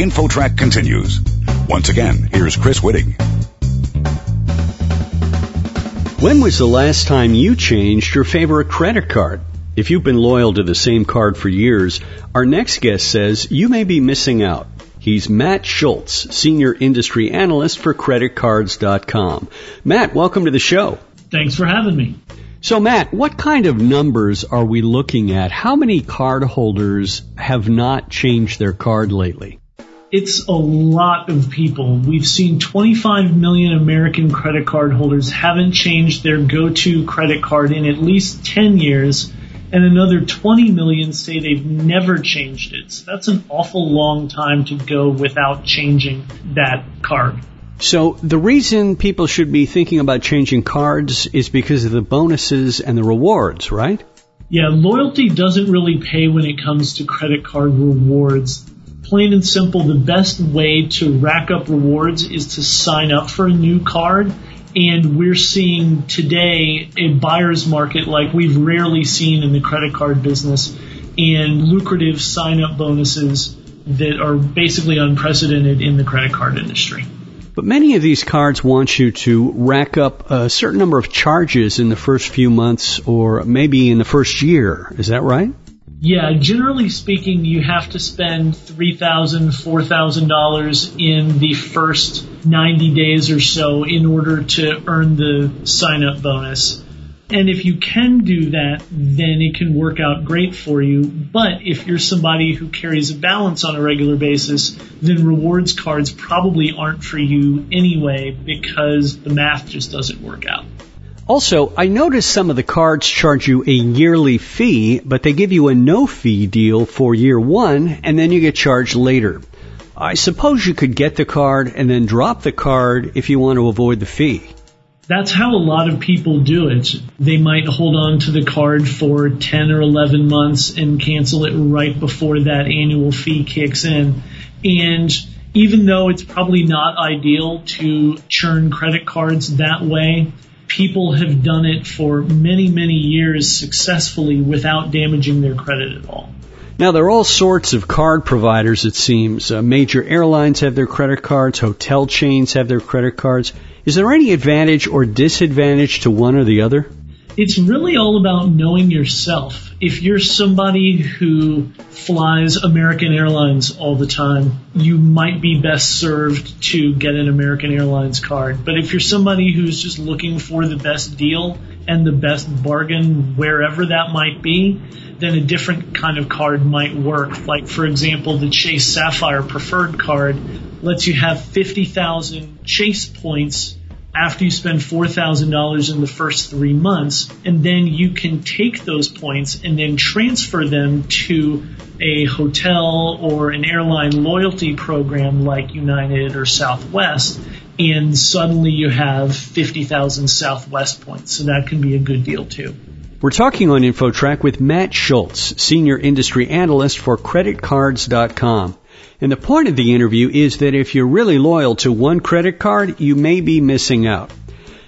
Now, InfoTrack continues. Once again, here's Chris Whitting. When was the last time you changed your favorite credit card? If you've been loyal to the same card for years, our next guest says you may be missing out. He's Matt Schulz, Senior Industry Analyst for CreditCards.com. Matt, welcome to the show. Thanks for having me. So, Matt, what kind of numbers are we looking at? How many card holders have not changed their card lately? It's a lot of people. We've seen 25 million American credit card holders haven't changed their go-to credit card in at least 10 years, and another 20 million say they've never changed it. So that's an awful long time to go without changing that card. So the reason people should be thinking about changing cards is because of the bonuses and the rewards, right? Yeah, loyalty doesn't really pay when it comes to credit card rewards plain and simple, the best way to rack up rewards is to sign up for a new card. And we're seeing today a buyer's market like we've rarely seen in the credit card business and lucrative sign up bonuses that are basically unprecedented in the credit card industry. But many of these cards want you to rack up a certain number of charges in the first few months or maybe in the first year. Is that right? Yeah, generally speaking, you have to spend three thousand, four thousand dollars in the first ninety days or so in order to earn the sign up bonus. And if you can do that, then it can work out great for you. But if you're somebody who carries a balance on a regular basis, then rewards cards probably aren't for you anyway because the math just doesn't work out. Also, I noticed some of the cards charge you a yearly fee, but they give you a no fee deal for year one, and then you get charged later. I suppose you could get the card and then drop the card if you want to avoid the fee. That's how a lot of people do it. They might hold on to the card for 10 or 11 months and cancel it right before that annual fee kicks in. And even though it's probably not ideal to churn credit cards that way, people have done it for many, many years successfully without damaging their credit at all. Now, there are all sorts of card providers, it seems. Uh, major airlines have their credit cards, hotel chains have their credit cards. Is there any advantage or disadvantage to one or the other? It's really all about knowing yourself. If you're somebody who flies American Airlines all the time, you might be best served to get an American Airlines card. But if you're somebody who's just looking for the best deal and the best bargain wherever that might be, then a different kind of card might work. Like, for example, the Chase Sapphire Preferred card lets you have 50,000 Chase points after you spend $4,000 in the first three months, and then you can take those points and then transfer them to a hotel or an airline loyalty program like United or Southwest, and suddenly you have 50,000 Southwest points. So that can be a good deal too. We're talking on InfoTrack with Matt Schulz, Senior Industry Analyst for CreditCards.com. And the point of the interview is that if you're really loyal to one credit card, you may be missing out.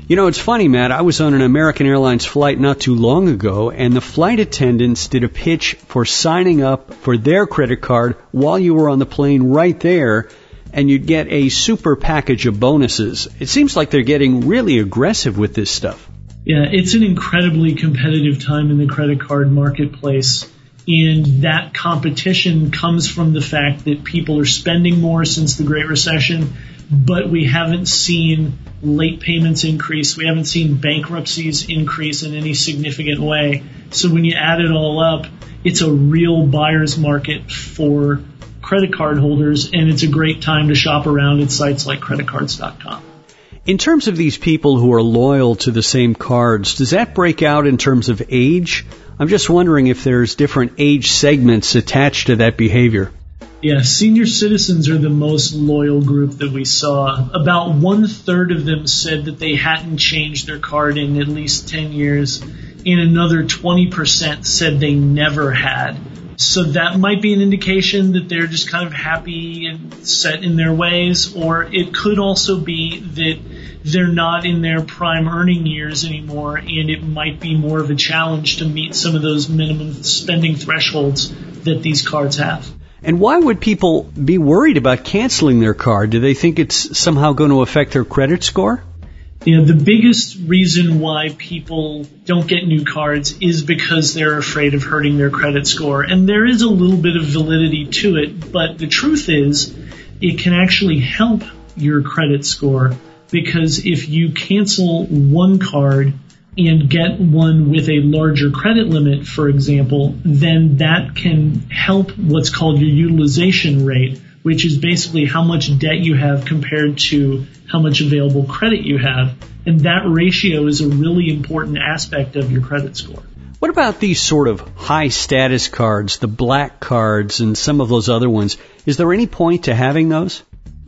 You know, it's funny, Matt. I was on an American Airlines flight not too long ago, and the flight attendants did a pitch for signing up for their credit card while you were on the plane right there, and you'd get a super package of bonuses. It seems like they're getting really aggressive with this stuff. Yeah, it's an incredibly competitive time in the credit card marketplace. And that competition comes from the fact that people are spending more since the Great Recession, but we haven't seen late payments increase. We haven't seen bankruptcies increase in any significant way. So when you add it all up, it's a real buyer's market for credit card holders, and it's a great time to shop around at sites like creditcards.com. In terms of these people who are loyal to the same cards, does that break out in terms of age? I'm just wondering if there's different age segments attached to that behavior. Yeah, senior citizens are the most loyal group that we saw. About one third of them said that they hadn't changed their card in at least 10 years, and another 20% said they never had. So that might be an indication that they're just kind of happy and set in their ways, or it could also be that they're not in their prime earning years anymore, and it might be more of a challenge to meet some of those minimum spending thresholds that these cards have. And why would people be worried about canceling their card? Do they think it's somehow going to affect their credit score? You know, the biggest reason why people don't get new cards is because they're afraid of hurting their credit score. And there is a little bit of validity to it, but the truth is it can actually help your credit score because if you cancel one card and get one with a larger credit limit, for example, then that can help what's called your utilization rate, which is basically how much debt you have compared to how much available credit you have. And that ratio is a really important aspect of your credit score. What about these sort of high status cards, the black cards and some of those other ones? Is there any point to having those?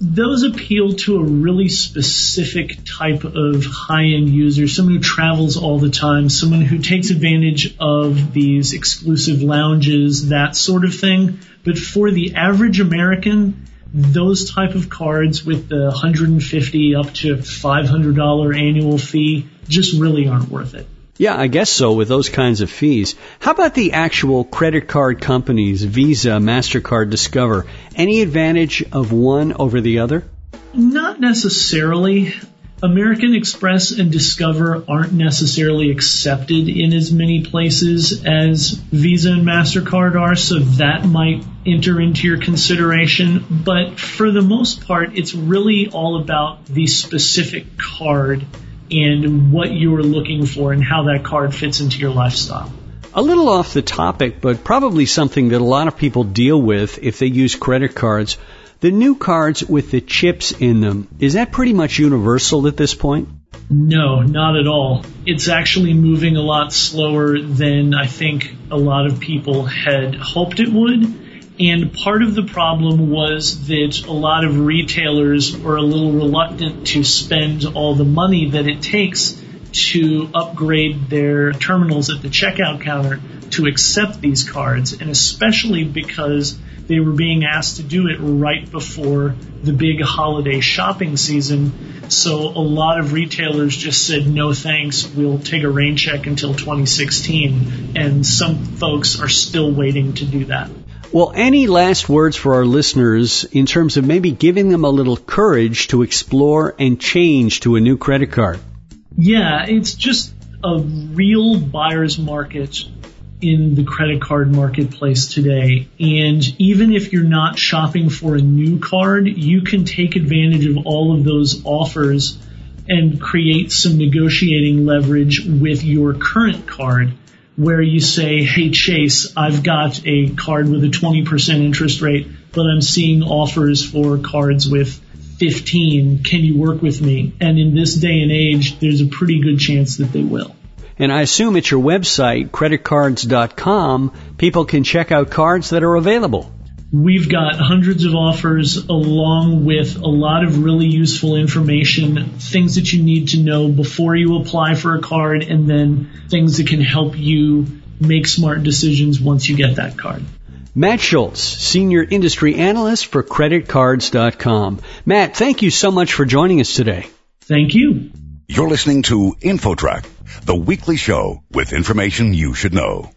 Those appeal to a really specific type of high-end user, someone who travels all the time, someone who takes advantage of these exclusive lounges, that sort of thing. But for the average American, those type of cards with the 150 up to $500 annual fee just really aren't worth it. Yeah, I guess so with those kinds of fees. How about the actual credit card companies, Visa, MasterCard, Discover? Any advantage of one over the other? Not necessarily. American Express and Discover aren't necessarily accepted in as many places as Visa and MasterCard are, so that might enter into your consideration. But for the most part, it's really all about the specific card and what you're looking for and how that card fits into your lifestyle. A little off the topic, but probably something that a lot of people deal with if they use credit cards. The new cards with the chips in them, is that pretty much universal at this point? No, not at all. It's actually moving a lot slower than I think a lot of people had hoped it would. And part of the problem was that a lot of retailers were a little reluctant to spend all the money that it takes to upgrade their terminals at the checkout counter to accept these cards, and especially because they were being asked to do it right before the big holiday shopping season. So a lot of retailers just said, no thanks, we'll take a rain check until 2016. And some folks are still waiting to do that. Well, any last words for our listeners in terms of maybe giving them a little courage to explore and change to a new credit card? Yeah, it's just a real buyer's market in the credit card marketplace today. And even if you're not shopping for a new card, you can take advantage of all of those offers and create some negotiating leverage with your current card where you say, hey Chase, I've got a card with a 20% interest rate, but I'm seeing offers for cards with 15. Can you work with me? And in this day and age, there's a pretty good chance that they will. And I assume at your website, creditcards.com, people can check out cards that are available. We've got hundreds of offers along with a lot of really useful information, things that you need to know before you apply for a card, and then things that can help you make smart decisions once you get that card. Matt Schulz, Senior Industry Analyst for CreditCards.com. Matt, thank you so much for joining us today. Thank you. You're listening to InfoTrack, the weekly show with information you should know.